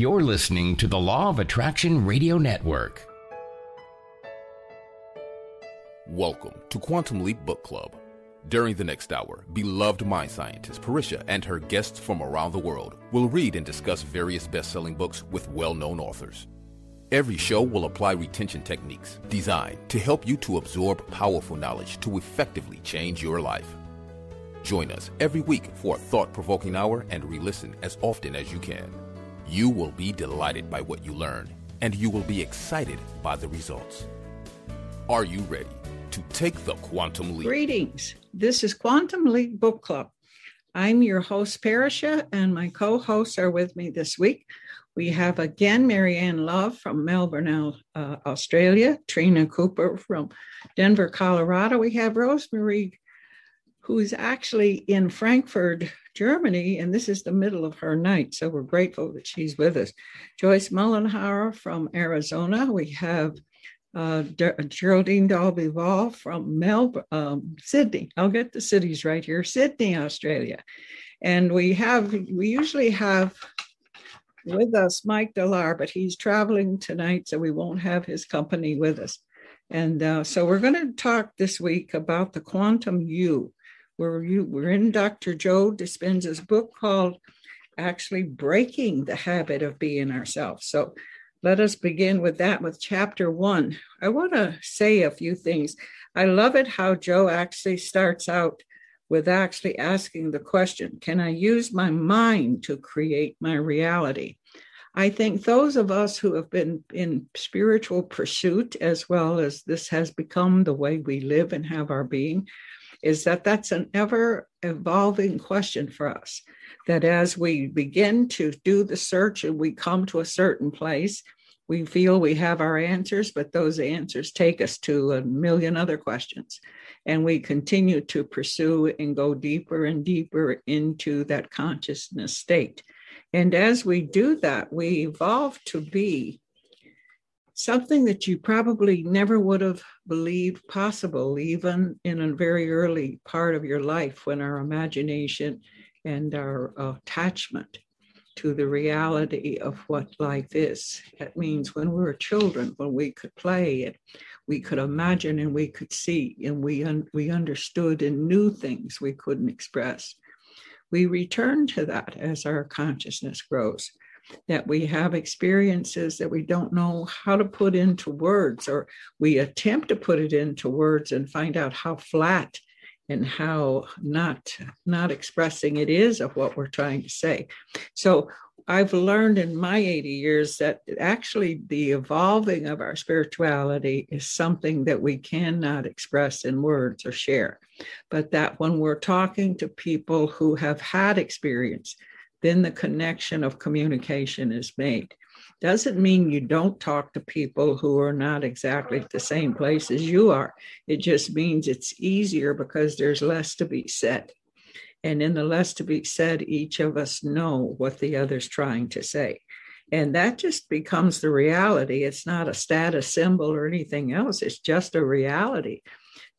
You're listening to the Law of Attraction Radio Network. Welcome to Quantum Leap Book Club. During the next hour, beloved mind scientist Pa'Ris'Ha and her guests from around the world will read and discuss various best selling books with well known authors. Every show will apply retention techniques designed to help you to absorb powerful knowledge to effectively change your life. Join us every week for a thought provoking hour and re listen as often as you can. You will be delighted by what you learn, and you will be excited by the results. Are you ready to take the quantum leap? Greetings. This is Quantum Leap Book Club. I'm your host, Pa'Ris'Ha, and my co hosts are with me this week. We have again Marianne Love from Melbourne, uh, Australia, Tryna Cooper from Denver, Colorado. We have Rosemarie who's actually in Frankfurt, Germany, and this is the middle of her night. So we're grateful that she's with us. Joyce Mollenhauer from Arizona. We have uh, Geraldene Dalby-Ball from Melbourne, um, Sydney. I'll get the cities right here. Sydney, Australia. And we have, we usually have with us Mike Dellar, but he's traveling tonight, so we won't have his company with us. And uh, so we're going to talk this week about the quantum you. We're, in Dr. Joe Dispenza's book called actually Breaking the Habit of Being Ourselves. So let us begin with that, with chapter one. I want to say a few things. I love it how Joe actually starts out with actually asking the question Can I use my mind to create my reality? I think those of us who have been in spiritual pursuit, as well as this has become the way we live and have our being, is that that's an ever evolving question for us. That as we begin to do the search and we come to a certain place, we feel we have our answers, but those answers take us to a million other questions. And we continue to pursue and go deeper and deeper into that consciousness state. And as we do that, we evolve to be something that you probably never would have believed possible, even in a very early part of your life when our imagination and our attachment to the reality of what life is. That means when we were children, when we could play and we could imagine and we could see and we, un- we understood and knew things we couldn't express. We return to that as our consciousness grows that we have experiences that we don't know how to put into words, or we attempt to put it into words and find out how flat and how not not expressing it is of what we're trying to say. So I've learned in my 80 years that actually the evolving of our spirituality is something that we cannot express in words or share. But that when we're talking to people who have had experience, then the connection of communication is made. Doesn't mean you don't talk to people who are not exactly at the same place as you are. It just means it's easier because there's less to be said. And in the less to be said, each of us know what the other's trying to say. And that just becomes the reality. It's not a status symbol or anything else. It's just a reality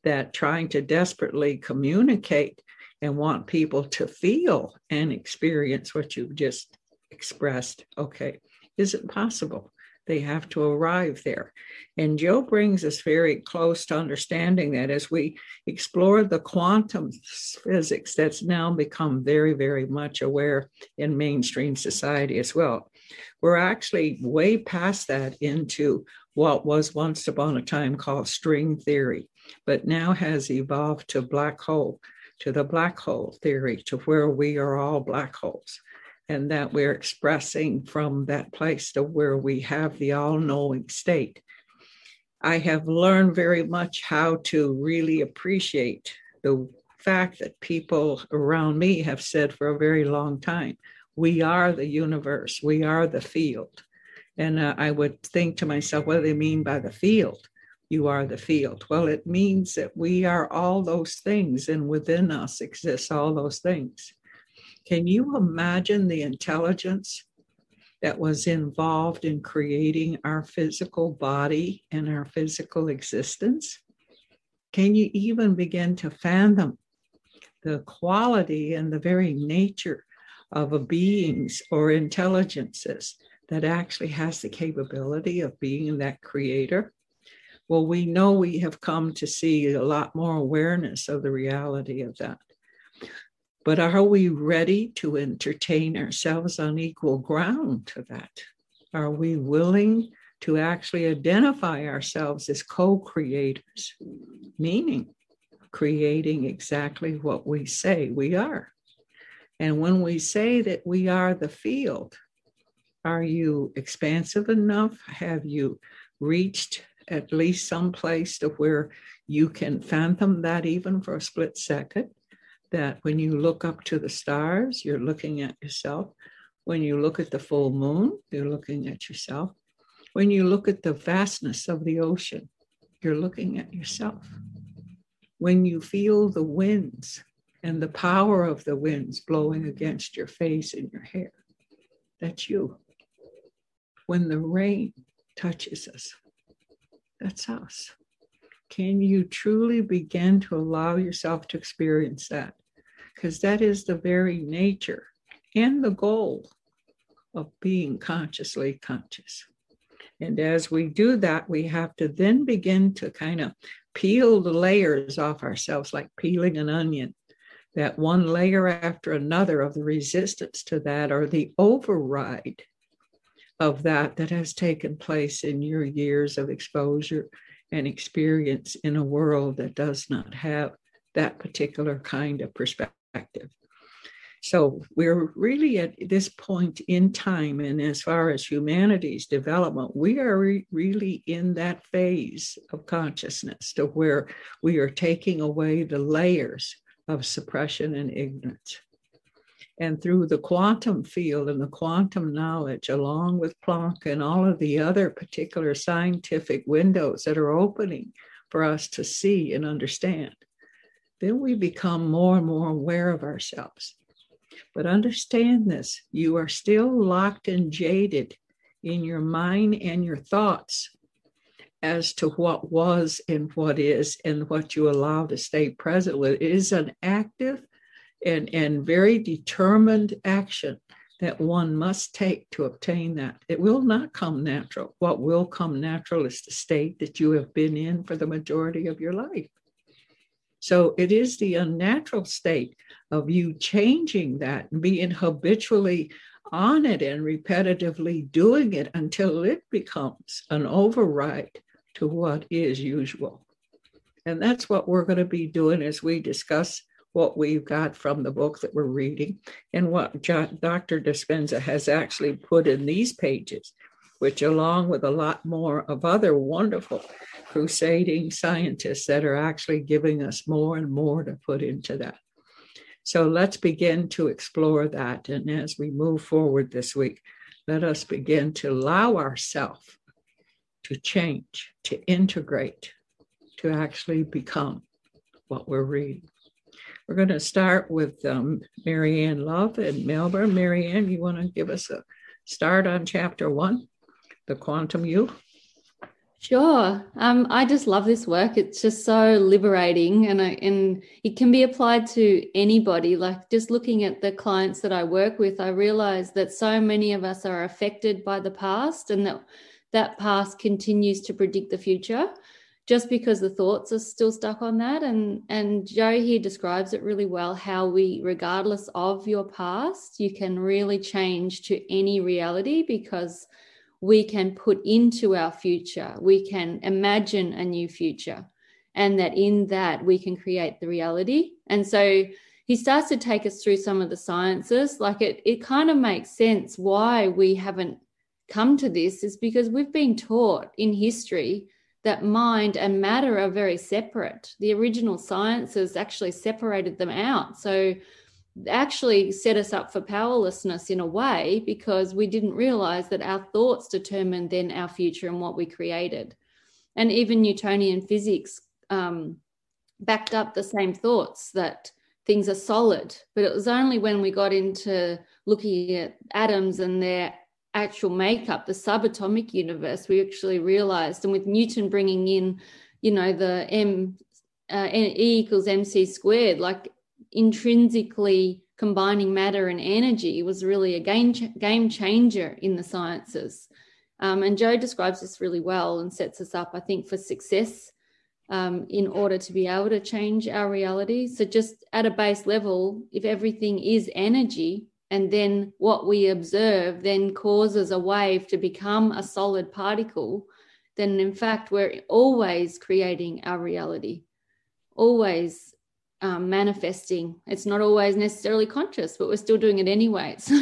that trying to desperately communicate and want people to feel and experience what you've just expressed. Okay, is it possible? They have to arrive there. And Joe brings us very close to understanding that as we explore the quantum physics that's now become very, very much aware in mainstream society as well. We're actually way past that into what was once upon a time called string theory, but now has evolved to black hole to the black hole theory, to where we are all black holes, and that we're expressing from that place to where we have the all knowing state. I have learned very much how to really appreciate the fact that people around me have said for a very long time we are the universe, we are the field. And uh, I would think to myself, what do they mean by the field? You are the field. Well, it means that we are all those things, and within us exists all those things. Can you imagine the intelligence that was involved in creating our physical body and our physical existence? Can you even begin to fathom the quality and the very nature of a beings or intelligences that actually has the capability of being that creator? Well, we know we have come to see a lot more awareness of the reality of that. But are we ready to entertain ourselves on equal ground to that? Are we willing to actually identify ourselves as co creators, meaning creating exactly what we say we are? And when we say that we are the field, are you expansive enough? Have you reached at least some place to where you can fathom that even for a split second? That when you look up to the stars, you're looking at yourself. When you look at the full moon, you're looking at yourself. When you look at the vastness of the ocean, you're looking at yourself. When you feel the winds and the power of the winds blowing against your face and your hair, that's you. When the rain touches us, that's us. Can you truly begin to allow yourself to experience that? Because that is the very nature and the goal of being consciously conscious. And as we do that, we have to then begin to kind of peel the layers off ourselves, like peeling an onion. That one layer after another of the resistance to that or the override of that that has taken place in your years of exposure and experience in a world that does not have that particular kind of perspective. So we're really at this point in time, and as far as humanity's development, we are re- really in that phase of consciousness to where we are taking away the layers of suppression and ignorance. And through the quantum field and the quantum knowledge, along with Planck and all of the other particular scientific windows that are opening for us to see and understand, then we become more and more aware of ourselves but understand this you are still locked and jaded in your mind and your thoughts as to what was and what is and what you allow to stay present with. It is an active and, and very determined action that one must take to obtain that. It will not come natural. What will come natural is the state that you have been in for the majority of your life. So it is the unnatural state of you changing that and being habitually on it and repetitively doing it until it becomes an override to what is usual. And that's what we're going to be doing as we discuss what we've got from the book that we're reading and what Dr. Dispenza has actually put in these pages which, along with a lot more of other wonderful crusading scientists that are actually giving us more and more to put into that. So let's begin to explore that. And as we move forward this week, let us begin to allow ourselves to change, to integrate, to actually become what we're reading. We're going to start with um, Marianne Love in Melbourne. Marianne, you want to give us a start on chapter one? the quantum you? Sure. Um, I just love this work. It's just so liberating, and I, and it can be applied to anybody. Like just looking at the clients that I work with, I realize that so many of us are affected by the past, and that that past continues to predict the future, just because the thoughts are still stuck on that. And and Joe here describes it really well. How we, regardless of your past, you can really change to any reality because we can put into our future. We can imagine a new future, and that in that we can create the reality. And so he starts to take us through some of the sciences. Like it, it kind of makes sense why we haven't come to this is because we've been taught in history that mind and matter are very separate. The original sciences actually separated them out. So actually set us up for powerlessness in a way because we didn't realize that our thoughts determined then our future and what we created. And even Newtonian physics um, backed up the same thoughts that things are solid. But it was only when we got into looking at atoms and their actual makeup, the subatomic universe, we actually realized, and with Newton bringing in, you know, the M uh, E equals mc squared, like intrinsically combining matter and energy was really a game, game changer in the sciences. Um, and Joe describes this really well and sets us up, I think, for success um, in order to be able to change our reality. So, just at a base level, if everything is energy, and then what we observe then causes a wave to become a solid particle, then in fact, we're always creating our reality, always um, manifesting. It's not always necessarily conscious, but we're still doing it anyway. So,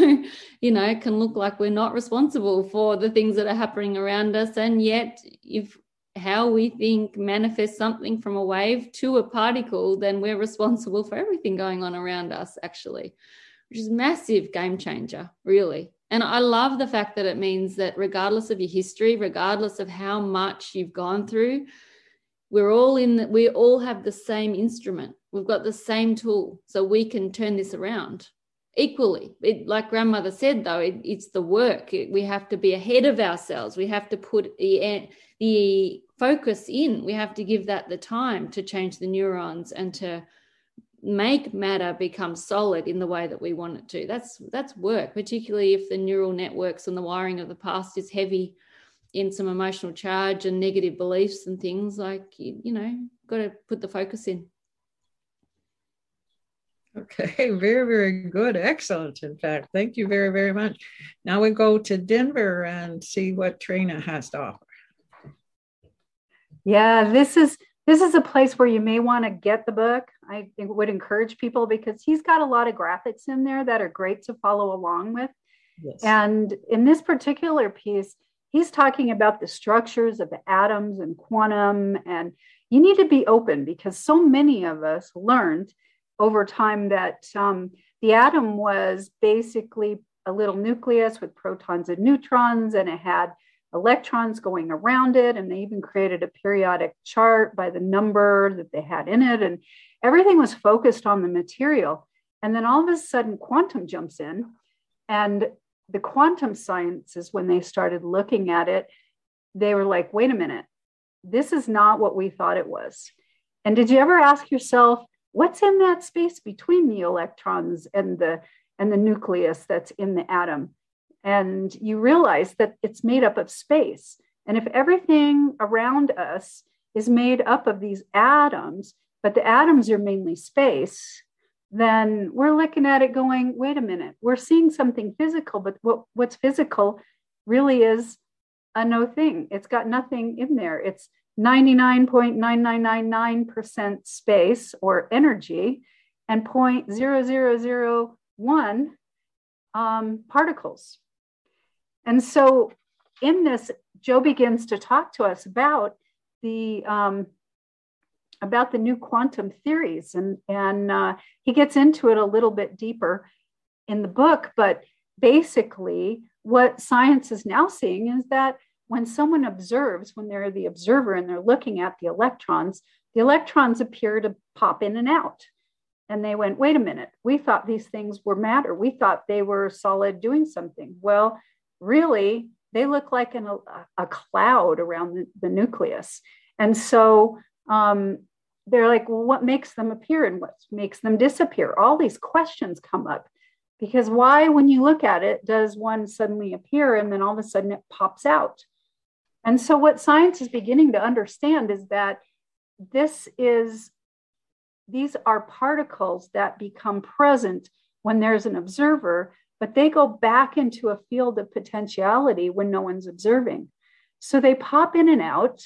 you know, it can look like we're not responsible for the things that are happening around us. And yet, if how we think manifests something from a wave to a particle, then we're responsible for everything going on around us, actually, which is massive game changer, really. And I love the fact that it means that regardless of your history, regardless of how much you've gone through, we're all in the, we all have the same instrument. We've got the same tool so we can turn this around equally. It, like grandmother said though it, it's the work. It, we have to be ahead of ourselves. We have to put the, the focus in. We have to give that the time to change the neurons and to make matter become solid in the way that we want it to. That's that's work particularly if the neural networks and the wiring of the past is heavy in some emotional charge and negative beliefs and things like you, you know got to put the focus in. Okay very very good. Excellent in fact. Thank you very very much. Now we go to denver and see what Tryna has to offer. Yeah this is this is a place where you may want to get the book i would encourage people because he's got a lot of graphics in there that are great to follow along with yes. and in this particular piece he's talking about the structures of the atoms and quantum and you need to be open because so many of us learned over time that um, the atom was basically a little nucleus with protons and neutrons and it had electrons going around it and they even created a periodic chart by the number that they had in it and everything was focused on the material and then all of a sudden quantum jumps in and the quantum sciences, when they started looking at it, they were like, wait a minute, this is not what we thought it was. And did you ever ask yourself, what's in that space between the electrons and the and the nucleus that's in the atom? And you realize that it's made up of space. And if everything around us is made up of these atoms, but the atoms are mainly space, then we're looking at it going, wait a minute, we're seeing something physical, but what, what's physical really is a no thing. It's got nothing in there. It's 99.9999% space or energy and 0.0001 um, particles. And so in this, Joe begins to talk to us about the um, about the new quantum theories, and and uh, he gets into it a little bit deeper in the book. But basically, what science is now seeing is that when someone observes, when they're the observer and they're looking at the electrons, the electrons appear to pop in and out. And they went, wait a minute, we thought these things were matter. We thought they were solid doing something. Well, really, they look like an, a, a cloud around the, the nucleus. And so um, they're like, well, what makes them appear and what makes them disappear? All these questions come up because why, when you look at it, does one suddenly appear and then all of a sudden it pops out? And so, what science is beginning to understand is that this is, these are particles that become present when there's an observer, but they go back into a field of potentiality when no one's observing. So they pop in and out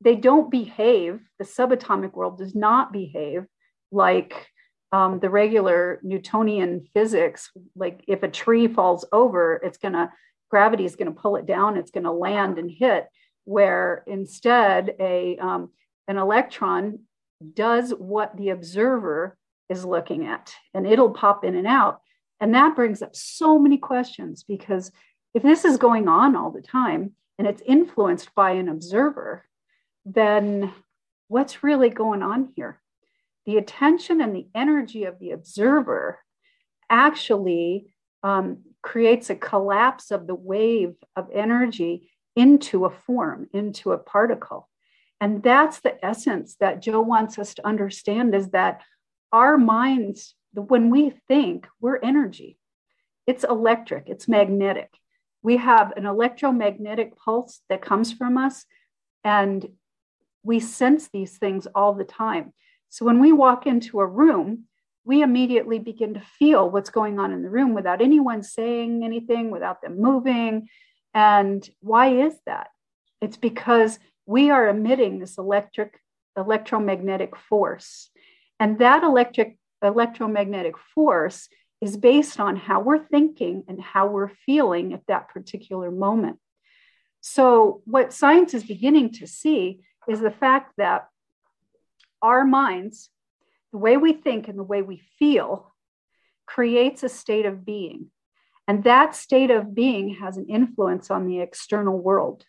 they don't behave, the subatomic world does not behave like um, the regular Newtonian physics. Like if a tree falls over, it's going to, gravity is going to pull it down, it's going to land and hit, where instead a, um, an electron does what the observer is looking at and it'll pop in and out. And that brings up so many questions because if this is going on all the time and it's influenced by an observer, then what's really going on here? The attention and the energy of the observer actually um, creates a collapse of the wave of energy into a form, into a particle. And that's the essence that Joe wants us to understand is that our minds when we think, we're energy. It's electric, it's magnetic. We have an electromagnetic pulse that comes from us, and we sense these things all the time. So when we walk into a room, we immediately begin to feel what's going on in the room without anyone saying anything, without them moving. And why is that? It's because we are emitting this electric electromagnetic force. And that electric electromagnetic force is based on how we're thinking and how we're feeling at that particular moment. So, what science is beginning to see is the fact that our minds, the way we think and the way we feel, creates a state of being. And that state of being has an influence on the external world.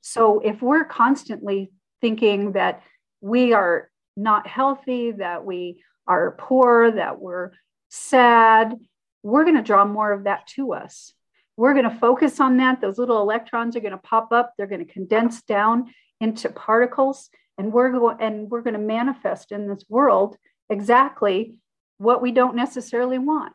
So, if we're constantly thinking that we are not healthy, that we are poor, that we're sad, we're going to draw more of that to us. We're going to focus on that. Those little electrons are going to pop up, they're going to condense down into particles, and we're going and we're going to manifest in this world exactly what we don't necessarily want.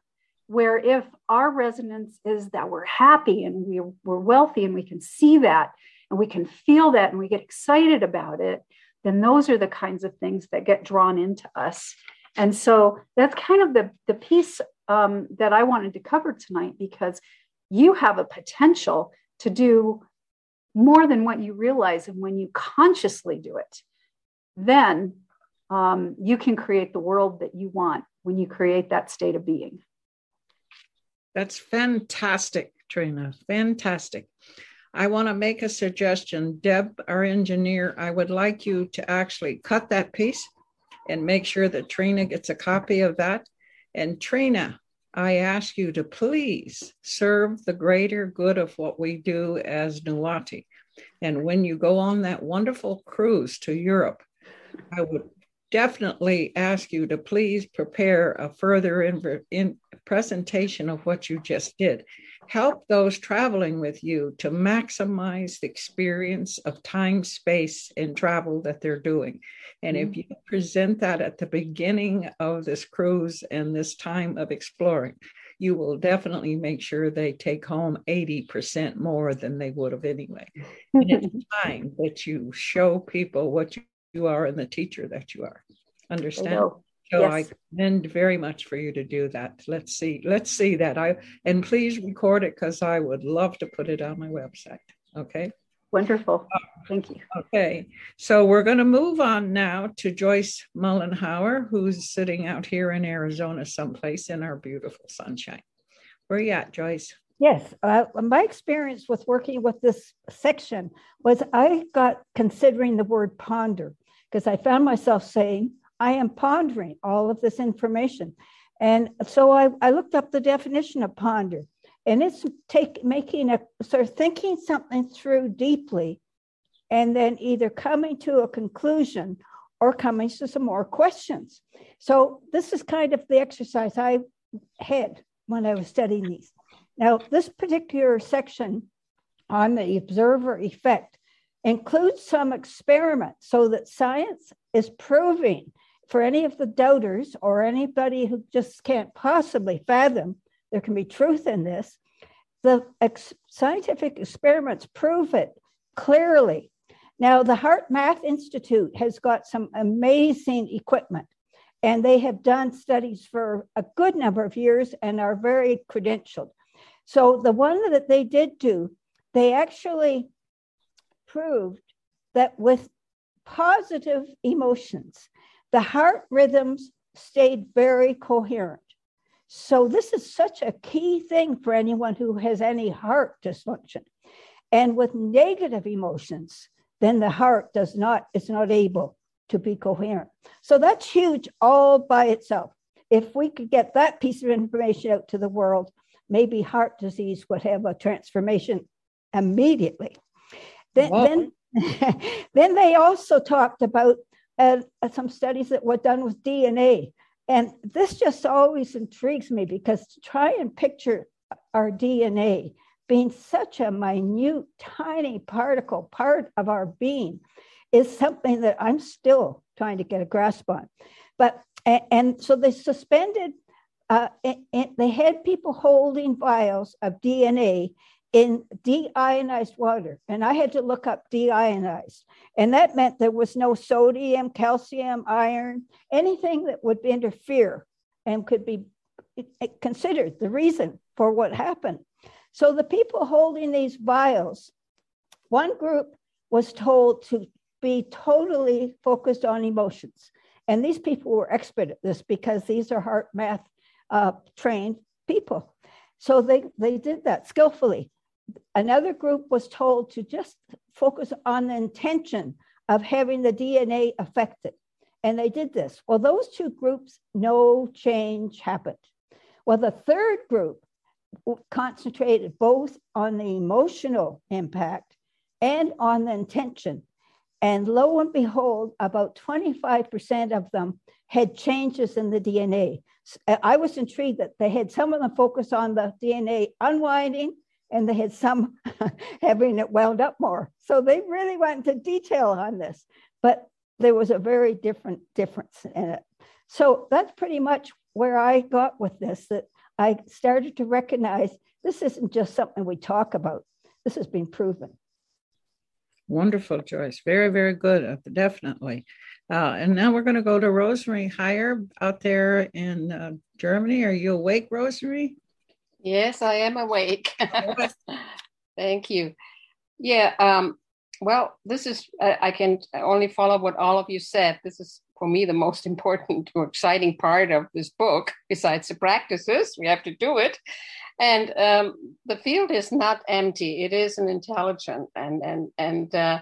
Where if our resonance is that we're happy and we're, we're wealthy and we can see that and we can feel that and we get excited about it, then those are the kinds of things that get drawn into us. And so that's kind of the, the piece um, that I wanted to cover tonight because you have a potential to do more than what you realize. And when you consciously do it, then um, you can create the world that you want when you create that state of being. That's fantastic, Tryna. Fantastic. I want to make a suggestion. Deb, our engineer, I would like you to actually cut that piece and make sure that Tryna gets a copy of that. And Tryna, I ask you to please serve the greater good of what we do as Nuwati. And when you go on that wonderful cruise to Europe, I would definitely ask you to please prepare a further in, in presentation of what you just did help those traveling with you to maximize the experience of time, space, and travel that they're doing. And mm-hmm. if you present that at the beginning of this cruise and this time of exploring, you will definitely make sure they take home 80% more than they would have anyway. and it's time that you show people what you, you are and the teacher that you are. Understand? So yes. I commend very much for you to do that. Let's see, let's see that. I and please record it because I would love to put it on my website. Okay. Wonderful. Thank you. Okay. So we're going to move on now to Joyce Mollenhauer, who's sitting out here in Arizona, someplace in our beautiful sunshine. Where are you at, Joyce? Yes, uh, my experience with working with this section was I got considering the word ponder because I found myself saying, I am pondering all of this information. And so I, I looked up the definition of ponder, and it's take making a sort of thinking something through deeply, and then either coming to a conclusion or coming to some more questions. So this is kind of the exercise I had when I was studying these. Now, this particular section on the observer effect includes some experiments so that science is proving for any of the doubters or anybody who just can't possibly fathom there can be truth in this, the ex- scientific experiments prove it clearly. Now, the HeartMath Institute has got some amazing equipment, and they have done studies for a good number of years and are very credentialed. So, the one that they did do, they actually proved that with positive emotions, the heart rhythms stayed very coherent. So, this is such a key thing for anyone who has any heart dysfunction. And with negative emotions, then the heart does not, is not able to be coherent. So, that's huge all by itself. If we could get that piece of information out to the world, maybe heart disease would have a transformation immediately. Then, then, then they also talked about and some studies that were done with DNA. And this just always intrigues me because to try and picture our DNA being such a minute, tiny particle, part of our being, is something that I'm still trying to get a grasp on. But and so they suspended uh, it, it, they had people holding vials of DNA in deionized water. And I had to look up deionized. And that meant there was no sodium, calcium, iron, anything that would interfere and could be considered the reason for what happened. So the people holding these vials, one group was told to be totally focused on emotions. And these people were expert at this because these are HeartMath uh, trained people. So they, they did that skillfully. Another group was told to just focus on the intention of having the DNA affected. And they did this. Well, those two groups, no change happened. Well, the third group concentrated both on the emotional impact and on the intention. And lo and behold, about 25% of them had changes in the DNA. I was intrigued that they had some of them focus on the DNA unwinding and they had some having it wound up more. So they really went into detail on this, but there was a very different difference in it. So that's pretty much where I got with this that I started to recognize this isn't just something we talk about, this has been proven. Wonderful, Joyce. Very, very good. Uh, definitely. Uh, and now we're going to go to Rosemarie Heyer out there in uh, Germany. Are you awake, Rosemarie? Yes, I am awake. Thank you. Yeah. Um, well, this is, I can only follow what all of you said. This is, for me, the most important or exciting part of this book, besides the practices. We have to do it. And um, the field is not empty, it is an intelligent and, and, and, uh,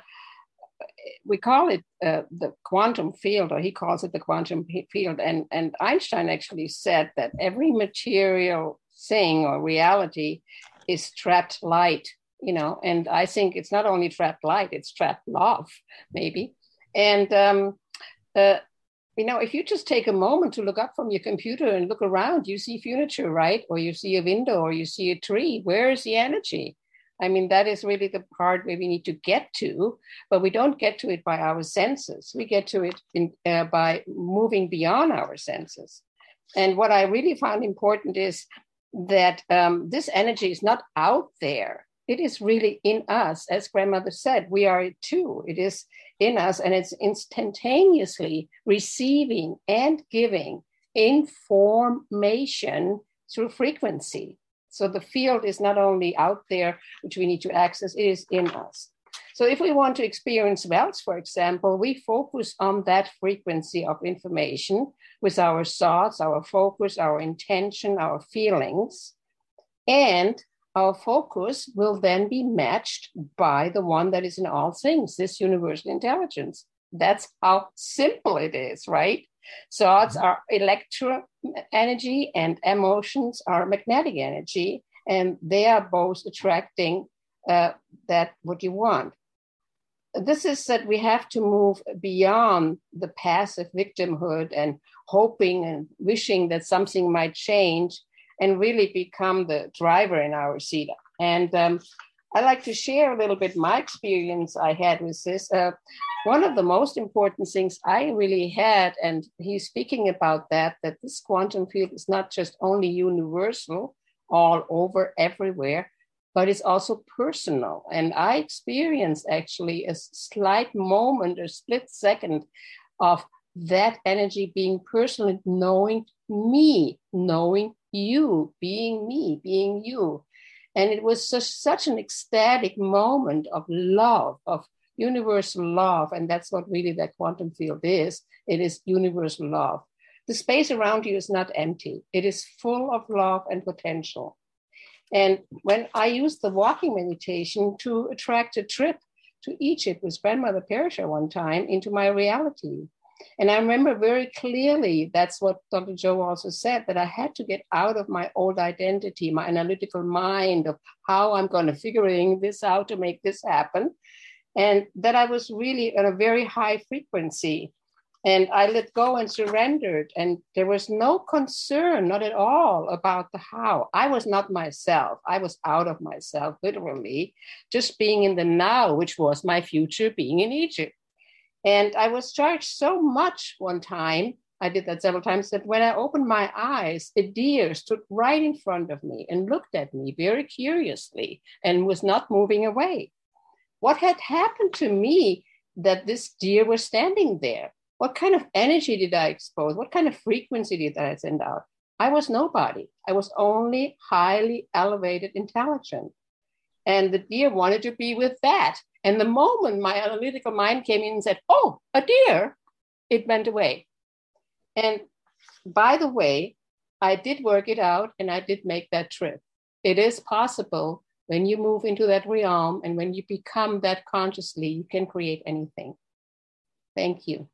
we call it uh, the quantum field, or he calls it the quantum field. And, and Einstein actually said that every material thing or reality is trapped light you know and i think it's not only trapped light it's trapped love maybe. And um, uh, you know if you just take a moment to look up from your computer and look around you see furniture right? Or you see a window or you see a tree. Where is the energy? I mean that is really the part where we need to get to but we don't get to it by our senses. We get to it in, uh, by moving beyond our senses. And what i really found important is that um, this energy is not out there. It is really in us. As grandmother said, we are it too. It is in us and it's instantaneously receiving and giving information through frequency. So the field is not only out there, which we need to access, it is in us. So if we want to experience wealth, for example, we focus on that frequency of information with our thoughts, our focus, our intention, our feelings. And our focus will then be matched by the one that is in all things, this universal intelligence. That's how simple it is, right? Thoughts mm-hmm. are electro energy and emotions are magnetic energy, and they are both attracting uh, that what you want this is that we have to move beyond the passive victimhood and hoping and wishing that something might change and really become the driver in our seat. And um, I like to share a little bit my experience I had with this. Uh, one of the most important things I really had, and he's speaking about that, that this quantum field is not just only universal, all over, everywhere, but it's also personal. And I experienced actually a slight moment, a split second of that energy being personal, knowing me, knowing you, being me, being you. And it was such, such an ecstatic moment of love, of universal love. And that's what really that quantum field is it is universal love. The space around you is not empty, it is full of love and potential. And when I used the walking meditation to attract a trip to Egypt with grandmother Pa'Ris'Ha one time into my reality. And I remember very clearly that's what Dr. Joe also said that I had to get out of my old identity, my analytical mind of how I'm going to figuring this out to make this happen. And that I was really at a very high frequency and I let go and surrendered. And there was no concern, not at all, about the how. I was not myself. I was out of myself, literally, just being in the now, which was my future being in Egypt. And I was charged so much one time I did that several times, that when I opened my eyes, a deer stood right in front of me and looked at me very curiously and was not moving away. What had happened to me that this deer was standing there? What kind of energy did I expose? What kind of frequency did I send out? I was nobody. I was only highly elevated intelligence. And the deer wanted to be with that. And the moment my analytical mind came in and said, Oh, a deer, it went away. And by the way, I did work it out and I did make that trip. It is possible when you move into that realm and when you become that consciously, you can create anything. Thank you.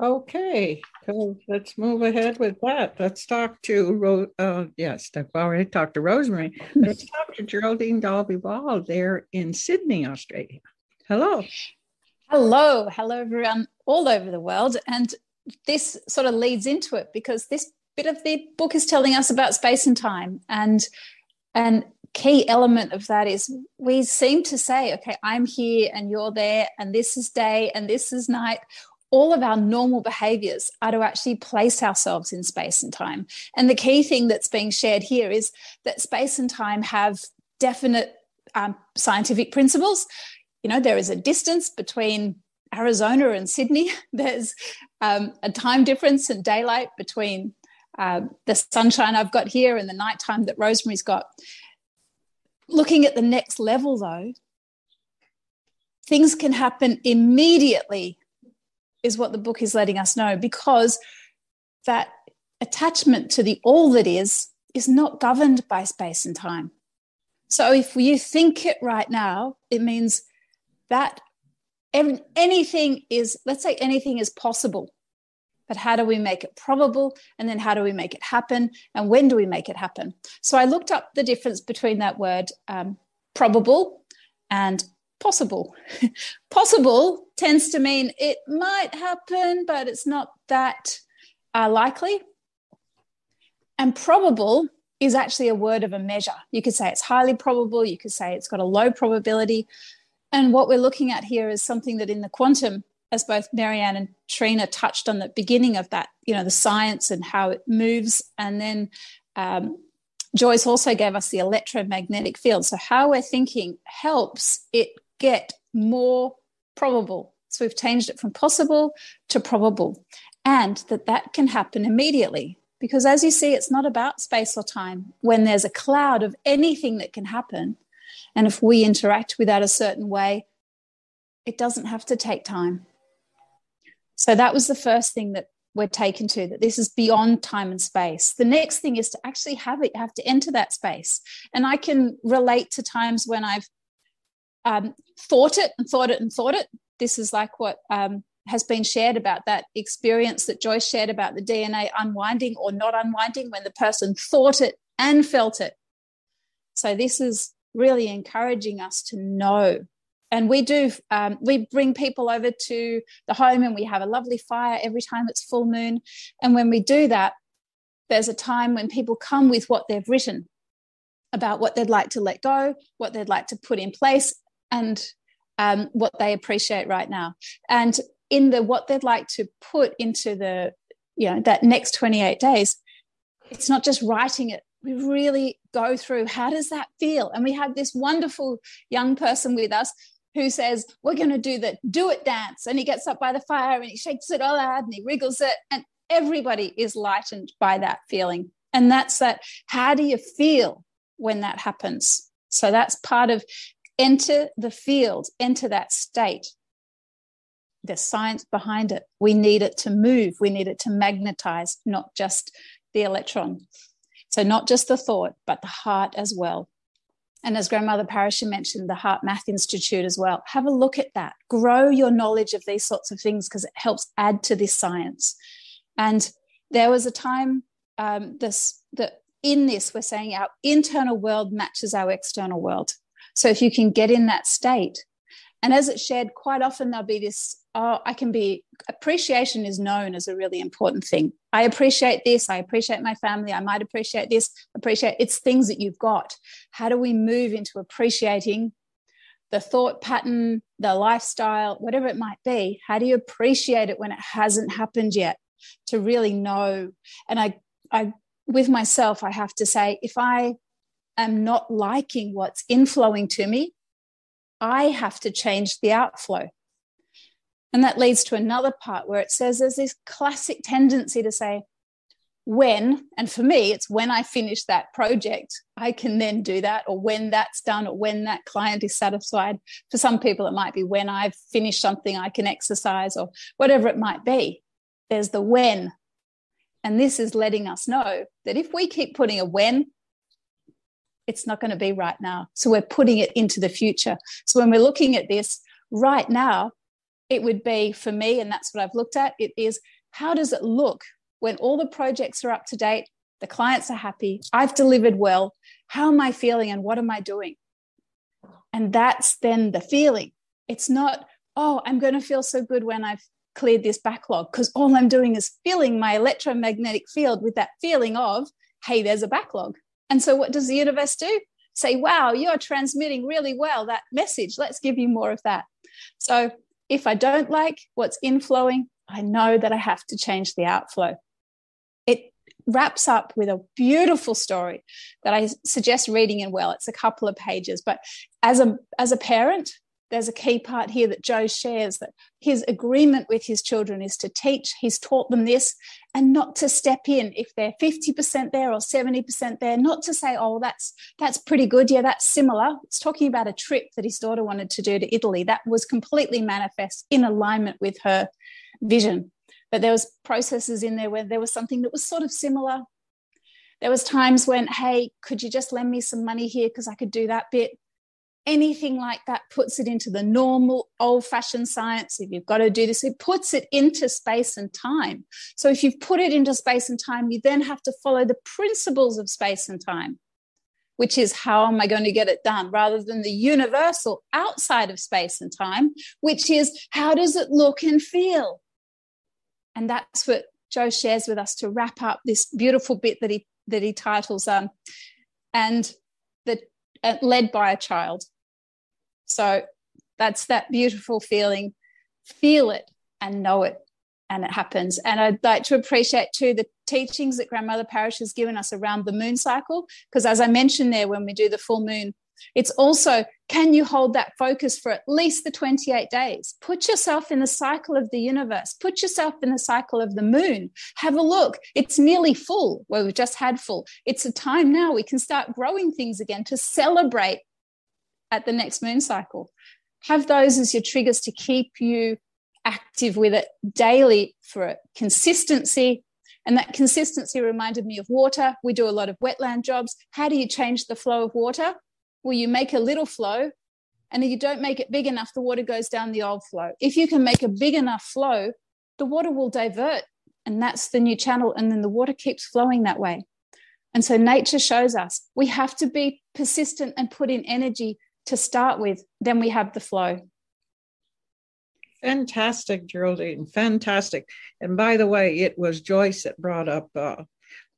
Okay, so let's move ahead with that. Let's talk to, uh, yes, I've already talked to Rosemarie. Let's talk to Geraldene Dalby-Ball there in Sydney, Australia. Hello. Hello. Hello, everyone all over the world. And this sort of leads into it because this bit of the book is telling us about space and time. And and key element of that is we seem to say, okay, I'm here and you're there, and this is day and this is night all of our normal behaviors are to actually place ourselves in space and time. And the key thing that's being shared here is that space and time have definite um, scientific principles. You know, there is a distance between Arizona and Sydney, there's um, a time difference and daylight between uh, the sunshine I've got here and the nighttime that Rosemarie's got. Looking at the next level, though, things can happen immediately is what the book is letting us know because that attachment to the all that is is not governed by space and time. So if you think it right now, it means that anything is, let's say anything is possible. But how do we make it probable? And then how do we make it happen? And when do we make it happen? So I looked up the difference between that word um, probable and possible. possible tends to mean it might happen, but it's not that uh, likely. And probable is actually a word of a measure. You could say it's highly probable, you could say it's got a low probability. And what we're looking at here is something that in the quantum, as both Marianne and Tryna touched on the beginning of that, you know, the science and how it moves. And then um, Joyce also gave us the electromagnetic field. So, how we're thinking helps it get more probable. So we've changed it from possible to probable, and that that can happen immediately. Because as you see, it's not about space or time. When there's a cloud of anything that can happen, and if we interact with that a certain way, it doesn't have to take time. So that was the first thing that we're taken to that this is beyond time and space. The next thing is to actually have it, have to enter that space. And I can relate to times when I've um, thought it and thought it and thought it. This is like what um, has been shared about that experience that Joyce shared about the DNA unwinding or not unwinding when the person thought it and felt it. So, this is really encouraging us to know. And we do, um, we bring people over to the home and we have a lovely fire every time it's full moon. And when we do that, there's a time when people come with what they've written about what they'd like to let go, what they'd like to put in place, and um, what they appreciate right now. And in the what they'd like to put into the, you know, that next 28 days, it's not just writing it. We really go through how does that feel? And we have this wonderful young person with us who says, We're going to do the do it dance. And he gets up by the fire and he shakes it all out and he wriggles it. And everybody is lightened by that feeling. And that's that. How do you feel when that happens? So that's part of enter the field, enter that state. There's science behind it. We need it to move, we need it to magnetize, not just the electron. So, not just the thought, but the heart as well. And as Grandmother Pa'Ris'Ha mentioned, the HeartMath Institute as well. Have a look at that. Grow your knowledge of these sorts of things because it helps add to this science. And there was a time um, this that in this we're saying our internal world matches our external world. So if you can get in that state, and as it's shared, quite often there'll be this, oh, I can be, appreciation is known as a really important thing. I appreciate this. I appreciate my family. I might appreciate this, appreciate it's things that you've got. How do we move into appreciating the thought pattern, the lifestyle, whatever it might be, how do you appreciate it when it hasn't happened yet? To really know. And I, I, with myself, I have to say, if I am not liking what's inflowing to me, I have to change the outflow. And that leads to another part where it says there's this classic tendency to say, when, and for me, it's when I finish that project, I can then do that, or when that's done, or when that client is satisfied. For some people, it might be when I've finished something, I can exercise, or whatever it might be. There's the when. And this is letting us know that if we keep putting a when, it's not going to be right now. So we're putting it into the future. So when we're looking at this right now, it would be for me, and that's what I've looked at, it is how does it look when all the projects are up to date, the clients are happy, I've delivered well, how am I feeling and what am I doing? And that's then the feeling. It's not, oh, I'm going to feel so good when I've cleared this backlog because all I'm doing is filling my electromagnetic field with that feeling of, hey, there's a backlog. And so what does the universe do? Say, wow, you're transmitting really well that message. Let's give you more of that. So if I don't like what's inflowing, I know that I have to change the outflow It wraps up with a beautiful story that I suggest reading in well. It's a couple of pages, but as a as a parent, there's a key part here that Joe shares that his agreement with his children is to teach. He's taught them this and not to step in if they're 50% there or 70% there, not to say, oh, that's that's pretty good. Yeah, that's similar. It's talking about a trip that his daughter wanted to do to Italy that was completely manifest in alignment with her vision but there was processes in there where there was something that was sort of similar there was times when hey could you just lend me some money here because i could do that bit anything like that puts it into the normal old fashioned science if you've got to do this it puts it into space and time so if you've put it into space and time you then have to follow the principles of space and time which is how am I going to get it done, rather than the universal outside of space and time, which is how does it look and feel? and that's what Joe shares with us to wrap up this beautiful bit that he that he titles um, and that uh, led by a child. So that's that beautiful feeling. Feel it and know it, and it happens. And I'd like to appreciate too the teachings that Grandmother Pa'Ris'Ha has given us around the moon cycle, because as I mentioned there, when we do the full moon it's also, can you hold that focus for at least the 28 days? Put yourself in the cycle of the universe, put yourself in the cycle of the moon. Have a look. It's nearly full. Well, we've just had full. It's a time now we can start growing things again to celebrate at the next moon cycle. Have those as your triggers to keep you active with it daily for a consistency. And that consistency reminded me of water. We do a lot of wetland jobs. How do you change the flow of water? well, you make a little flow and if you don't make it big enough, the water goes down the old flow. If you can make a big enough flow, the water will divert and that's the new channel. And then the water keeps flowing that way. And so nature shows us we have to be persistent and put in energy to start with, then we have the flow. Fantastic, Geraldene. Fantastic. And by the way, it was Joyce that brought up uh,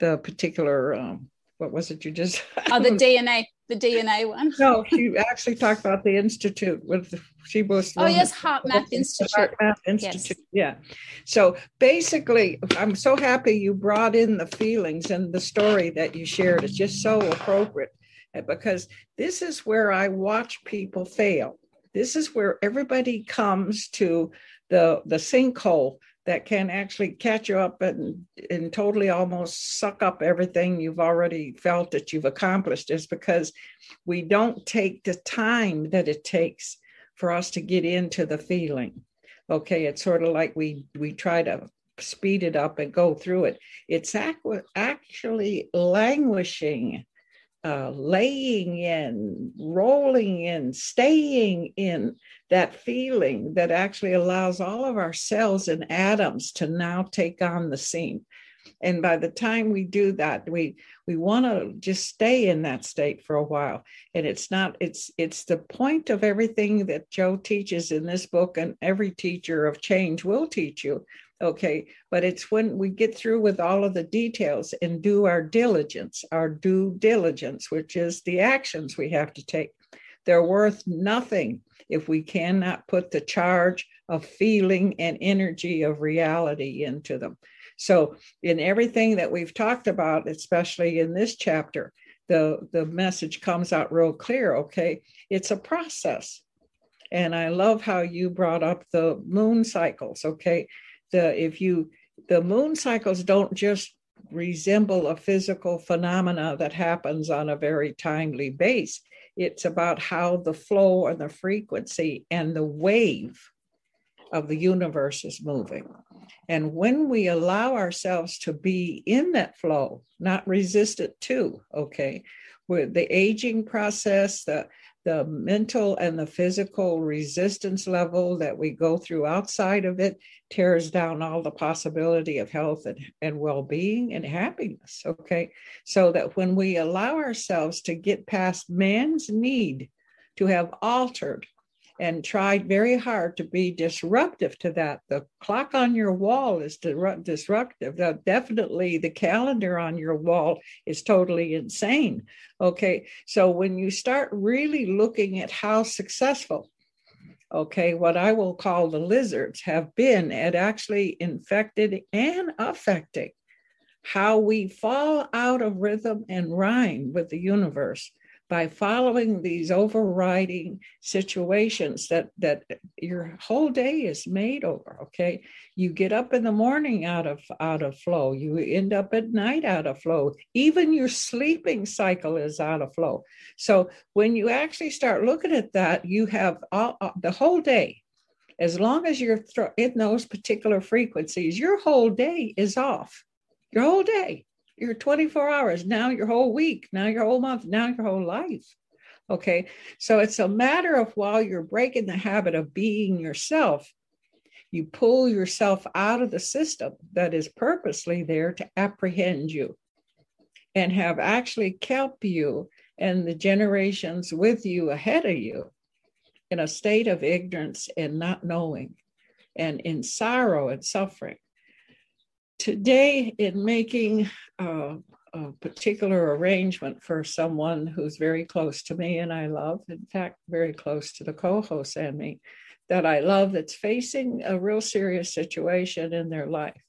the particular um, what was it you just oh the dna the dna one no she actually talked about the institute with she was oh yes HeartMath institute HeartMath institute yes. yeah so basically i'm so happy you brought in the feelings and the story that you shared it's just so appropriate Uh, because this is where i watch people fail. This is where everybody comes to the the sinkhole that can actually catch you up and, and totally almost suck up everything you've already felt that you've accomplished is because we don't take the time that it takes for us to get into the feeling. Okay it's sort of like we we try to speed it up and go through it. It's actually languishing uh, laying in, rolling in, staying in that feeling that actually allows all of our cells and atoms to now take on the scene. And by the time we do that, we we want to just stay in that state for a while. And it's not it's it's the point of everything that Joe teaches in this book, and every teacher of change will teach you Okay, but it's when we get through with all of the details and do our diligence, our due diligence, which is the actions we have to take. They're worth nothing if we cannot put the charge of feeling and energy of reality into them. So, in everything that we've talked about, especially in this chapter, the, the message comes out real clear. Okay, it's a process. And I love how you brought up the moon cycles. Okay, the if you the moon cycles don't just resemble a physical phenomena that happens on a very timely base. It's about how the flow and the frequency and the wave of the universe is moving. And when we allow ourselves to be in that flow, not resist it to, okay, with the aging process, the the mental and the physical resistance level that we go through outside of it tears down all the possibility of health and, and well-being and happiness okay? So that when we allow ourselves to get past man's need to have altered and tried very hard to be disruptive to that. The clock on your wall is disruptive. Now, definitely, the calendar on your wall is totally insane. Okay, so when you start really looking at how successful okay, what I will call the lizards have been at actually infected and affecting how we fall out of rhythm and rhyme with the universe by following these overriding situations that that your whole day is made over okay? You get up in the morning out of out of flow. You end up at night out of flow. Even your sleeping cycle is out of flow. So when you actually start looking at that you have all, uh, the whole day as long as you're in those particular frequencies your whole day is off. Your whole day your 24 hours, now your whole week, now your whole month, now your whole life. Okay. So it's a matter of while you're breaking the habit of being yourself, you pull yourself out of the system that is purposely there to apprehend you and have actually kept you and the generations with you ahead of you in a state of ignorance and not knowing and in sorrow and suffering today in making uh, a particular arrangement for someone who's very close to me and I love, in fact, very close to the co host and me, that I love that's facing a real serious situation in their life.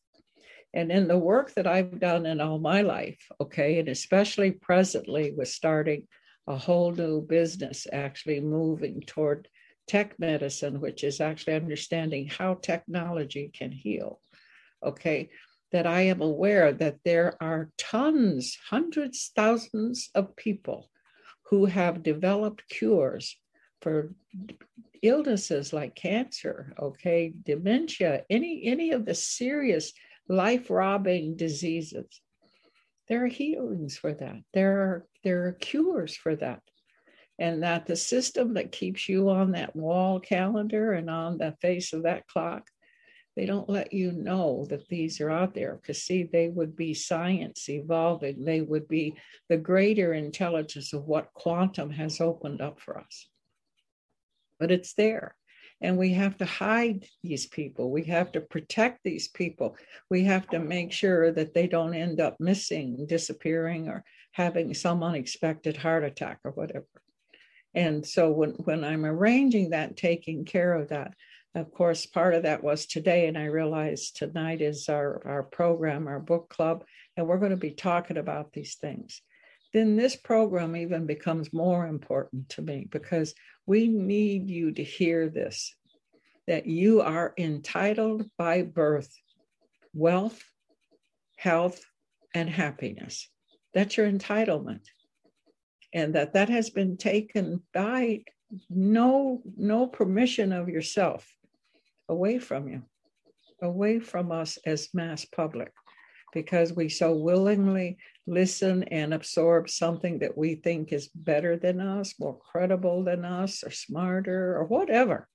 And in the work that I've done in all my life, okay, and especially presently with starting a whole new business, actually moving toward tech medicine, which is actually understanding how technology can heal. Okay, that I am aware that there are tons, hundreds, thousands of people who have developed cures for illnesses like cancer, okay, dementia, any any of the serious life-robbing diseases. There are healings for that. There are there are cures for that. And that the system that keeps you on that wall calendar and on the face of that clock they don't let you know that these are out there because see they would be science evolving. They would be the greater intelligence of what quantum has opened up for us. But it's there and we have to hide these people. We have to protect these people. We have to make sure that they don't end up missing disappearing or having some unexpected heart attack or whatever. And so when, when i'm arranging that taking care of that of course, part of that was today, and I realized tonight is our, our program, our book club, and we're going to be talking about these things. Then this program even becomes more important to me because we need you to hear this that you are entitled by birth wealth, health, and happiness. That's your entitlement. And that that has been taken by no no permission of yourself away from you, away from us as mass public, because we so willingly listen and absorb something that we think is better than us, more credible than us, or smarter, or whatever.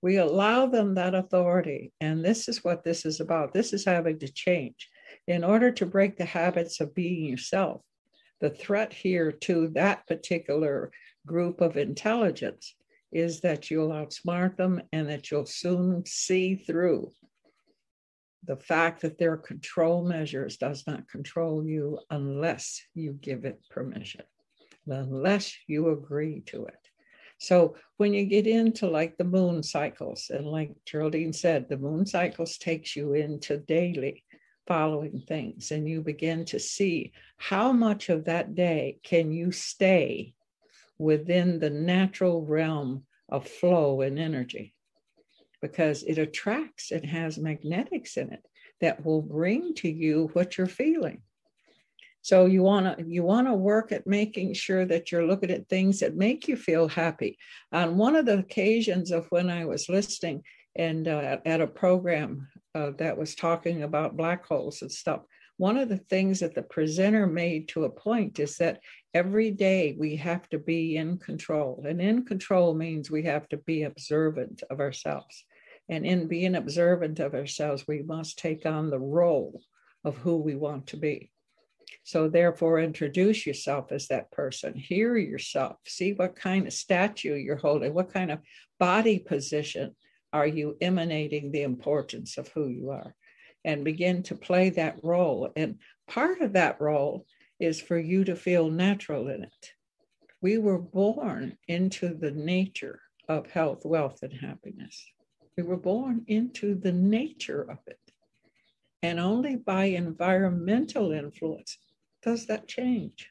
We allow them that authority. And this is what this is about. This is having to change in order to break the habits of being yourself. The threat here to that particular group of intelligence is that you'll outsmart them and that you'll soon see through. The fact that their control measures does not control you unless you give it permission unless you agree to it. So when you get into like the moon cycles, and like Geraldene said, the moon cycles takes you into daily following things, and you begin to see how much of that day can you stay within the natural realm of flow and energy because it attracts and has magnetics in it that will bring to you what you're feeling. So you want to you want to work at making sure that you're looking at things that make you feel happy. On one of the occasions of when I was listening and uh, at a program uh, that was talking about black holes and stuff, one of the things that the presenter made to a point is that every day we have to be in control, and in control means we have to be observant of ourselves. And in being observant of ourselves, we must take on the role of who we want to be. So, therefore, introduce yourself as that person. Hear yourself. See what kind of statue you're holding. What kind of body position are you emanating the importance of who you are? And begin to play that role. And part of that role is for you to feel natural in it. We were born into the nature of health, wealth, and happiness. We were born into the nature of it. And only by environmental influence does that change.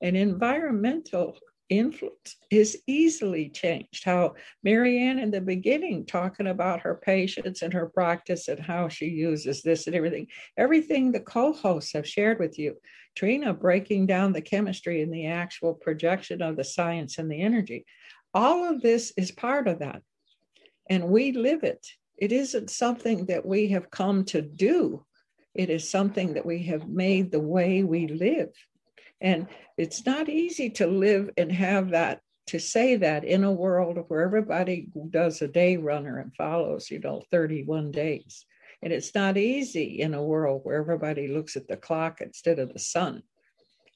And environmental influence is easily changed. How Marianne in the beginning talking about her patients and her practice and how she uses this and everything, everything the co-hosts have shared with you. Tryna breaking down the chemistry and the actual projection of the science and the energy. All of this is part of that and we live it. It isn't something that we have come to do, it is something that we have made the way we live. And it's not easy to live and have that, to say that in a world where everybody does a day runner and follows, you know, 31 days. And it's not easy in a world where everybody looks at the clock instead of the sun.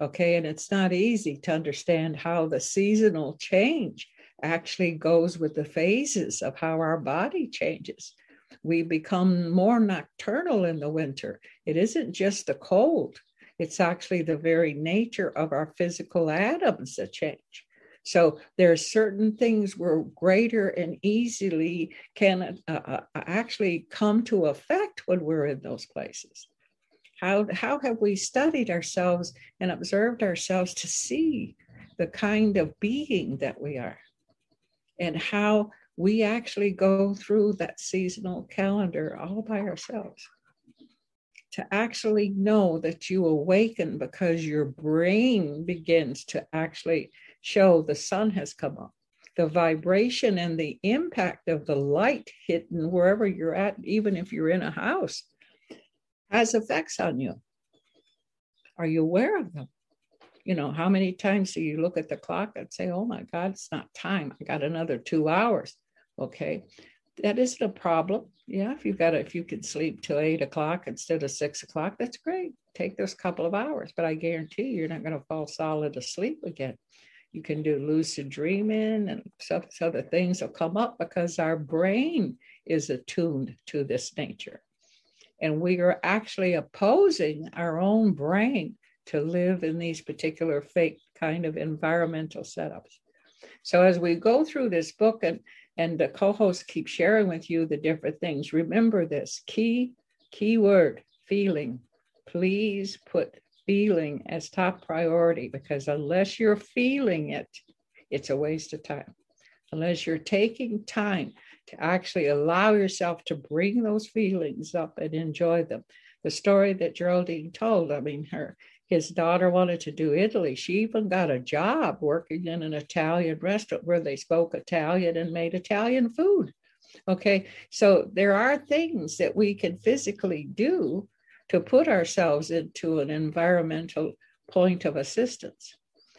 Okay. And it's not easy to understand how the seasonal change actually goes with the phases of how our body changes. We become more nocturnal in the winter. It isn't just the cold, it's actually the very nature of our physical atoms that change. So there are certain things where greater and easily can uh, uh, actually come to effect when we're in those places. How, how have we studied ourselves and observed ourselves to see the kind of being that we are? and how we actually go through that seasonal calendar all by ourselves. To actually know that you awaken because your brain begins to actually show the sun has come up. The vibration and the impact of the light hitting wherever you're at, even if you're in a house, has effects on you. Are you aware of them? you know, how many times do you look at the clock and say, oh my God, it's not time. I got another two hours. Okay. That isn't a problem. Yeah, if you've got if you can sleep till eight o'clock instead of six o'clock, that's great. Take those couple of hours, but I guarantee you, you're not going to fall solid asleep again. You can do lucid dreaming and some other things will come up because our brain is attuned to this nature. And we are actually opposing our own brain to live in these particular fake kind of environmental setups. So as we go through this book and and the co-hosts keep sharing with you the different things, remember this key key word feeling. Please put feeling as top priority because unless you're feeling it, it's a waste of time. Unless you're taking time to actually allow yourself to bring those feelings up and enjoy them. The story that Geraldene told, I mean, her his daughter wanted to do Italy. She even got a job working in an Italian restaurant where they spoke Italian and made Italian food. Okay, so there are things that we can physically do to put ourselves into an environmental point of assistance.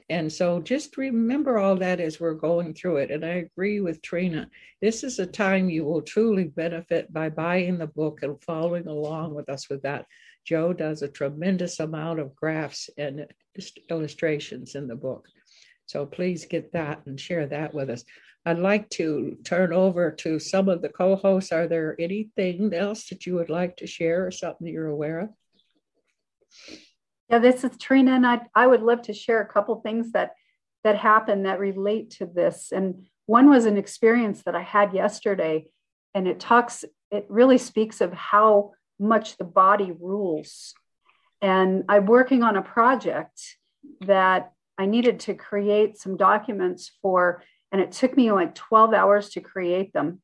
And so just remember all that as we're going through it. And I agree with Tryna. This is a time you will truly benefit by buying the book and following along with us with that. Joe does a tremendous amount of graphs and illustrations in the book. So please get that and share that with us. I'd like to turn over to some of the co hosts. Are there anything else that you would like to share or something you're aware of? Yeah, this is Tryna, and I, I would love to share a couple things that that happen that relate to this. And one was an experience that I had yesterday, and it talks, it really speaks of how much the body rules. And I'm working on a project that I needed to create some documents for, and it took me like 12 hours to create them.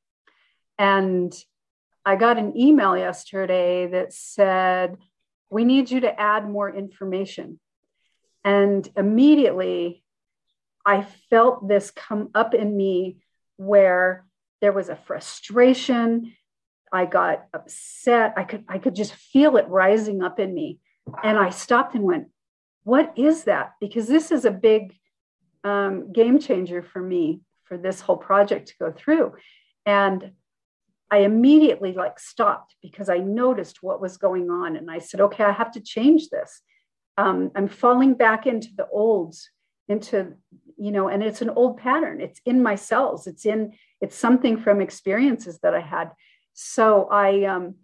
And I got an email yesterday that said, We need you to add more information. And immediately I felt this come up in me where there was a frustration. I got upset. I could I could just feel it rising up in me. And I stopped and went, what is that? Because this is a big um, game changer for me for this whole project to go through. And I immediately like stopped because I noticed what was going on. And I said, okay, I have to change this. Um, I'm falling back into the olds, into, you know, and it's an old pattern. It's in my cells. It's in, it's something from experiences that I had. So I, um,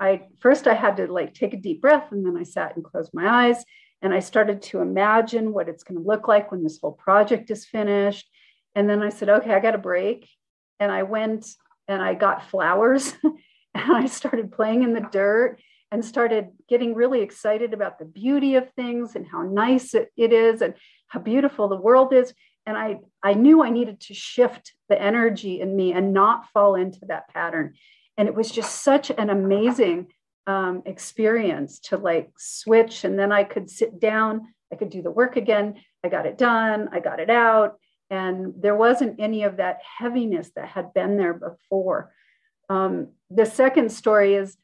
I first I had to like take a deep breath and then I sat and closed my eyes and I started to imagine what it's going to look like when this whole project is finished. And then I said, okay, I got a break. And I went and I got flowers and I started playing in the dirt and started getting really excited about the beauty of things and how nice it, is and how beautiful the world is. And I, I knew I needed to shift the energy in me and not fall into that pattern. And it was just such an amazing um, experience to like switch. And then I could sit down, I could do the work again. I got it done, I got it out. And there wasn't any of that heaviness that had been there before. Um, the second story is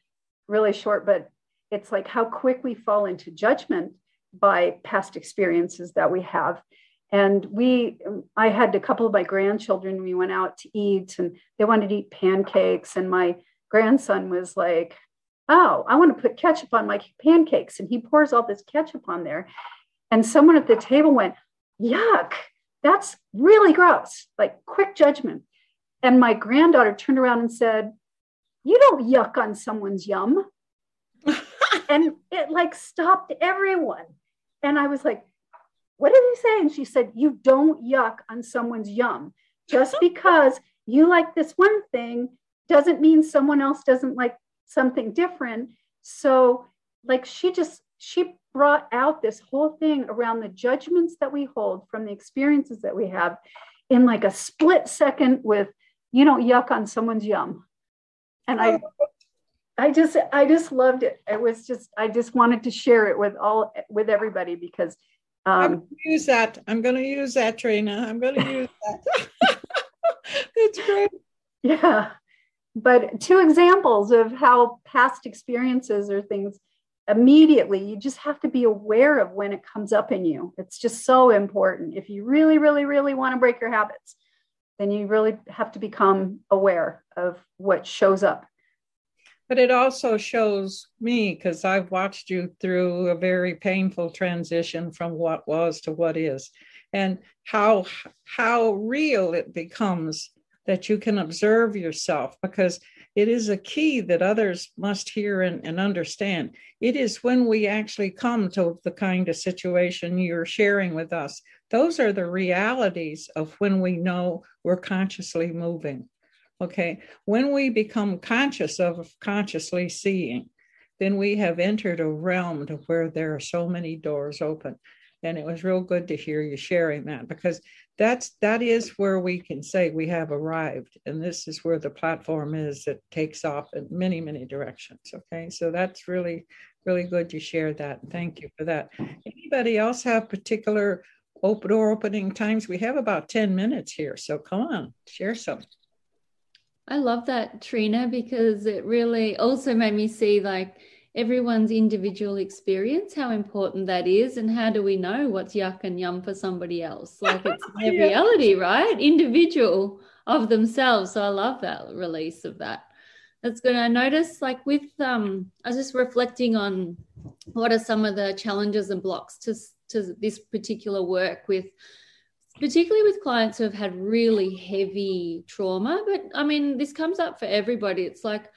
really short, but it's like how quick we fall into judgment by past experiences that we have. And we, I had a couple of my grandchildren, we went out to eat and they wanted to eat pancakes. And my grandson was like, oh, I want to put ketchup on my pancakes. And he pours all this ketchup on there. And someone at the table went, yuck, that's really gross, like quick judgment. And my granddaughter turned around and said, you don't yuck on someone's yum. and it like stopped everyone. And I was like, what did he say? And she said, you don't yuck on someone's yum. Just because you like this one thing doesn't mean someone else doesn't like something different. So, like, she just, she brought out this whole thing around the judgments that we hold from the experiences that we have in like a split second with, you don't yuck on someone's yum. And I, I just, I just loved it. It was just, I just wanted to share it with all, with everybody because um, use that. I'm going to use that, Tryna. I'm going to use that. That's great. Yeah but two examples of how past experiences or things immediately you just have to be aware of when it comes up in you. It's just so important. If you really really really want to break your habits then you really have to become aware of what shows up. But it also shows me because i've watched you through a very painful transition from what was to what is and how how real it becomes that you can observe yourself because it is a key that others must hear and, and, understand. It is when we actually come to the kind of situation you're sharing with us. Those are the realities of when we know we're consciously moving. Okay. When we become conscious of consciously seeing, then we have entered a realm to where there are so many doors open. And it was real good to hear you sharing that because that's that is where we can say we have arrived and this is where the platform is that takes off in many many directions okay? So that's really really good you shared that thank you for that. Anybody else have particular open door opening times? We have about 10 minutes here so come on share some. I love that Tryna because it really also made me see like everyone's individual experience, how important that is, and how do we know what's yuck and yum for somebody else? Like it's their yeah. reality, right? Individual of themselves. So I love that release of that. That's good. I noticed, like with um, I was just reflecting on what are some of the challenges and blocks to to this particular work with particularly with clients who have had really heavy trauma but i mean this comes up for everybody it's like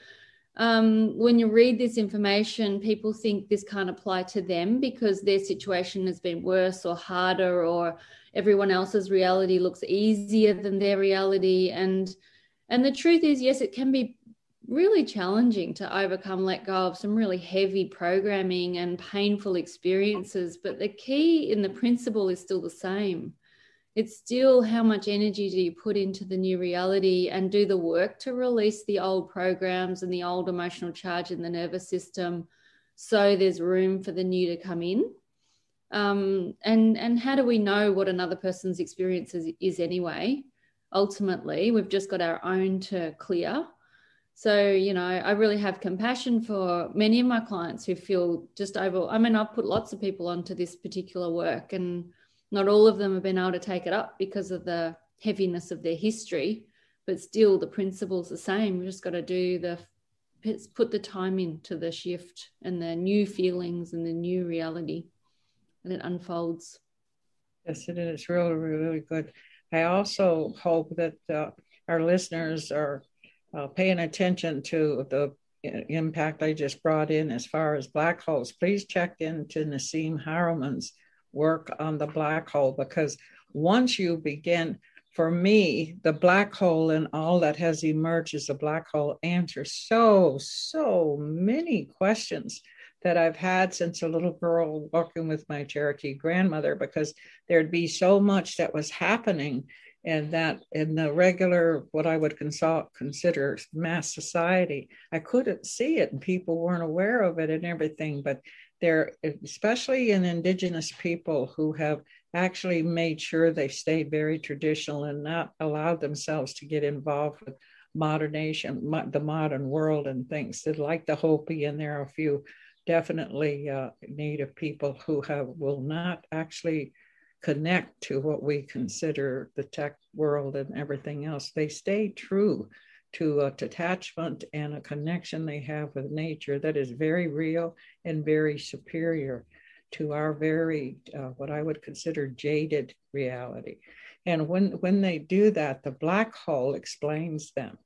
um, when you read this information, people think this can't apply to them because their situation has been worse or harder, or everyone else's reality looks easier than their reality. And and the truth is, yes, it can be really challenging to overcome, let go of some really heavy programming and painful experiences. But the key in the principle is still the same it's still how much energy do you put into the new reality and do the work to release the old programs and the old emotional charge in the nervous system so there's room for the new to come in? Um, and and how do we know what another person's experience is, is anyway? Ultimately we've just got our own to clear. So you know i really have compassion for many of my clients who feel just over i mean i've put lots of people onto this particular work and not all of them have been able to take it up because of the heaviness of their history, but still the principle's the same. We've just got to do the put the time into the shift and the new feelings and the new reality, and it unfolds. Yes, it is really, really good. I also hope that uh, our listeners are uh, paying attention to the uh, impact I just brought in as far as black holes. Please check into Nassim Haramein's work on the black hole because once you begin, for me, the black hole and all that has emerged as a black hole answers so, so many questions that I've had since a little girl walking with my Cherokee grandmother because there'd be so much that was happening and that in the regular what i would consult, consider mass society. I couldn't see it and people weren't aware of it and everything but there, especially in indigenous people who have actually made sure they stayed very traditional and not allowed themselves to get involved with modernization, the modern world and things. That like the Hopi, and there are a few definitely uh, Native people who have will not actually connect to what we consider the tech world and everything else. They stay true to a detachment and a connection they have with nature that is very real and very superior to our very uh, what I would consider jaded reality. And when when they do that, the black hole explains them.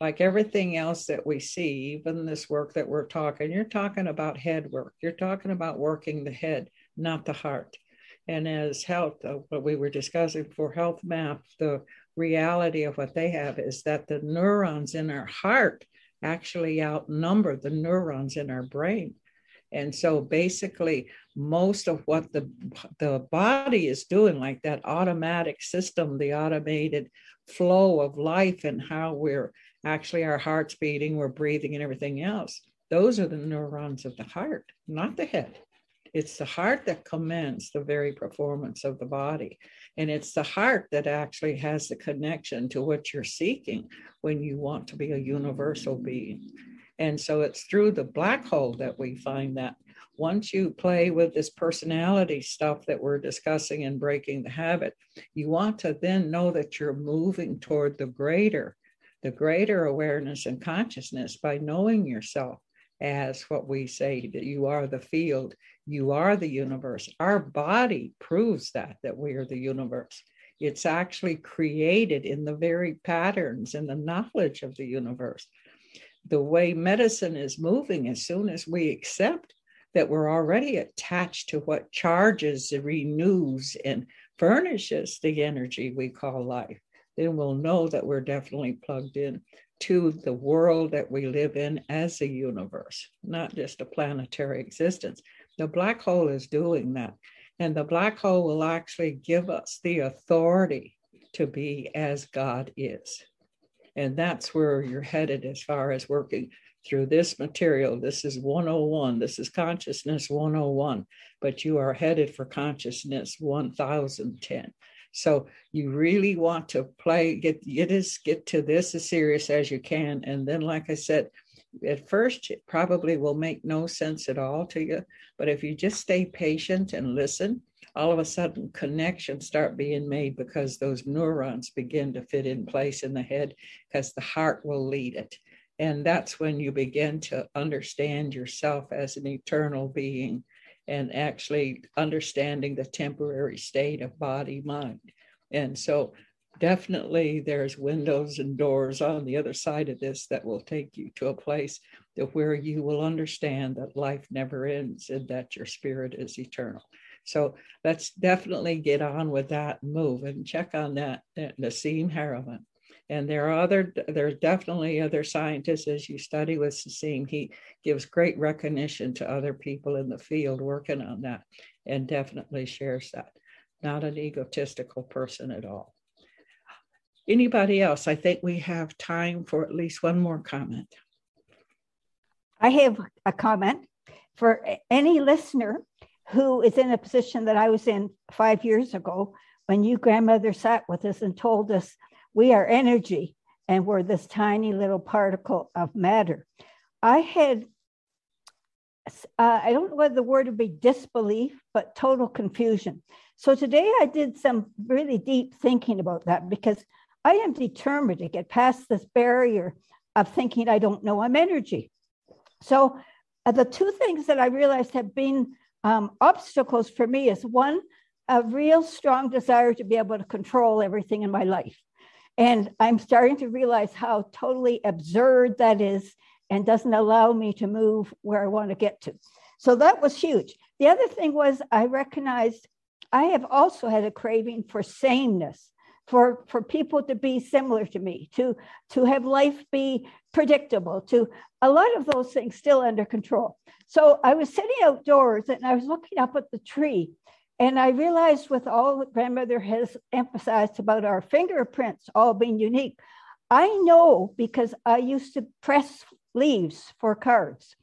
Like everything else that we see, even this work that we're talking, you're talking about head work. You're talking about working the head, not the heart. And as health, uh, what we were discussing for HeartMath, the reality of what they have is that the neurons in our heart actually outnumber the neurons in our brain. And so basically, most of what the, the body is doing, like that automatic system, the automated flow of life and how we're actually our heart's beating, we're breathing, and everything else, those are the neurons of the heart, not the head. It's the heart that commands the very performance of the body. And it's the heart that actually has the connection to what you're seeking when you want to be a universal being. And so it's through the black hole that we find that once you play with this personality stuff that we're discussing and breaking the habit, you want to then know that you're moving toward the greater, the greater awareness and consciousness by knowing yourself as what we say that you are the field, you are the universe. Our body proves that, that we are the universe. It's actually created in the very patterns and the knowledge of the universe. The way medicine is moving, as soon as we accept that we're already attached to what charges, renews, and furnishes the energy we call life, then we'll know that we're definitely plugged in to the world that we live in as a universe, not just a planetary existence. The black hole is doing that. And the black hole will actually give us the authority to be as God is. And that's where you're headed as far as working through this material. This is 101. This is consciousness 101, but you are headed for consciousness 1010. So you really want to play, get get as get to this as serious as you can. And then, like I said, at first it probably will make no sense at all to you. But if you just stay patient and listen, all of a sudden connections start being made because those neurons begin to fit in place in the head because the heart will lead it. And that's when you begin to understand yourself as an eternal being and actually understanding the temporary state of body mind. And so definitely there's windows and doors on the other side of this that will take you to a place to where you will understand that life never ends and that your spirit is eternal. So let's definitely get on with that move and check on that, Nassim Haramein. And there are other, there's definitely other scientists as you study with Nassim. He gives great recognition to other people in the field working on that and definitely shares that. Not an egotistical person at all. Anybody else? I think we have time for at least one more comment. I have a comment for any listener who is in a position that I was in five years ago when you grandmother sat with us and told us we are energy and we're this tiny little particle of matter. I had, uh, I don't know whether the word would be disbelief, but total confusion. So today I did some really deep thinking about that because I am determined to get past this barrier of thinking I don't know I'm energy. So uh, the two things that I realized have been um, obstacles for me is one, a real strong desire to be able to control everything in my life. And I'm starting to realize how totally absurd that is and doesn't allow me to move where I want to get to. So that was huge. The other thing was I recognized I have also had a craving for sameness for, for people to be similar to me, to, to have life be predictable, to a lot of those things still under control. So I was sitting outdoors and I was looking up at the tree. And I realized, with all that grandmother has emphasized about our fingerprints all being unique, I know because I used to press leaves for cards.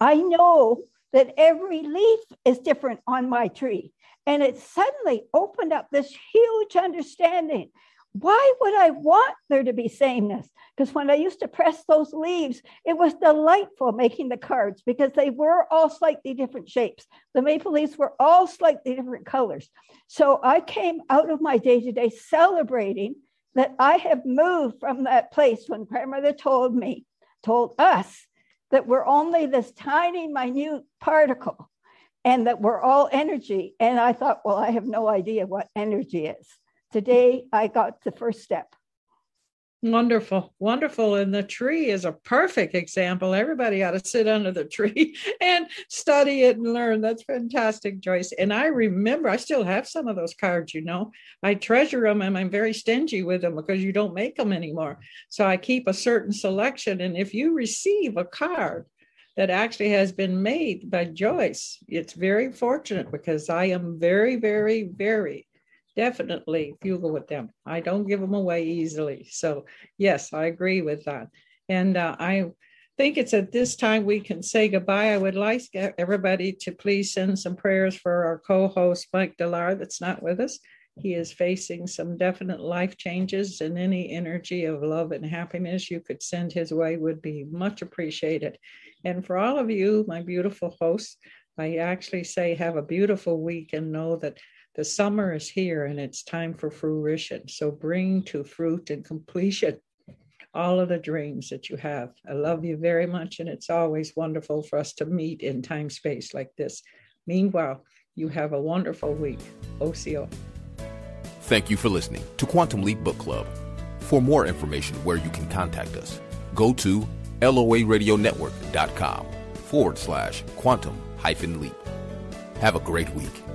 I know that every leaf is different on my tree. And it suddenly opened up this huge understanding. Why would I want there to be sameness? Because when I used to press those leaves, it was delightful making the cards because they were all slightly different shapes. The maple leaves were all slightly different colors. So I came out of my day to day celebrating that I have moved from that place when grandmother told me, told us that we're only this tiny, minute particle and that we're all energy. And I thought, well, I have no idea what energy is. Today, I got the first step. Wonderful, wonderful. And the tree is a perfect example. Everybody ought to sit under the tree and study it and learn. That's fantastic, Joyce. And I remember, I still have some of those cards, you know. I treasure them and I'm very stingy with them because you don't make them anymore. So I keep a certain selection. And if you receive a card that actually has been made by Joyce. It's very fortunate because I am very, very, very definitely fugal with them. I don't give them away easily. So, yes, I agree with that. And uh, I think it's at this time we can say goodbye. I would like everybody to please send some prayers for our co host, Mike Dellar, that's not with us. He is facing some definite life changes, and any energy of love and happiness you could send his way would be much appreciated. And for all of you, my beautiful hosts, I actually say have a beautiful week and know that the summer is here and it's time for fruition. So bring to fruit and completion all of the dreams that you have. I love you very much, and it's always wonderful for us to meet in time space like this. Meanwhile, you have a wonderful week. OCO. Thank you for listening to Quantum Leap Book Club. For more information where you can contact us, go to loaradionetwork.com forward slash quantum hyphen leap. Have a great week.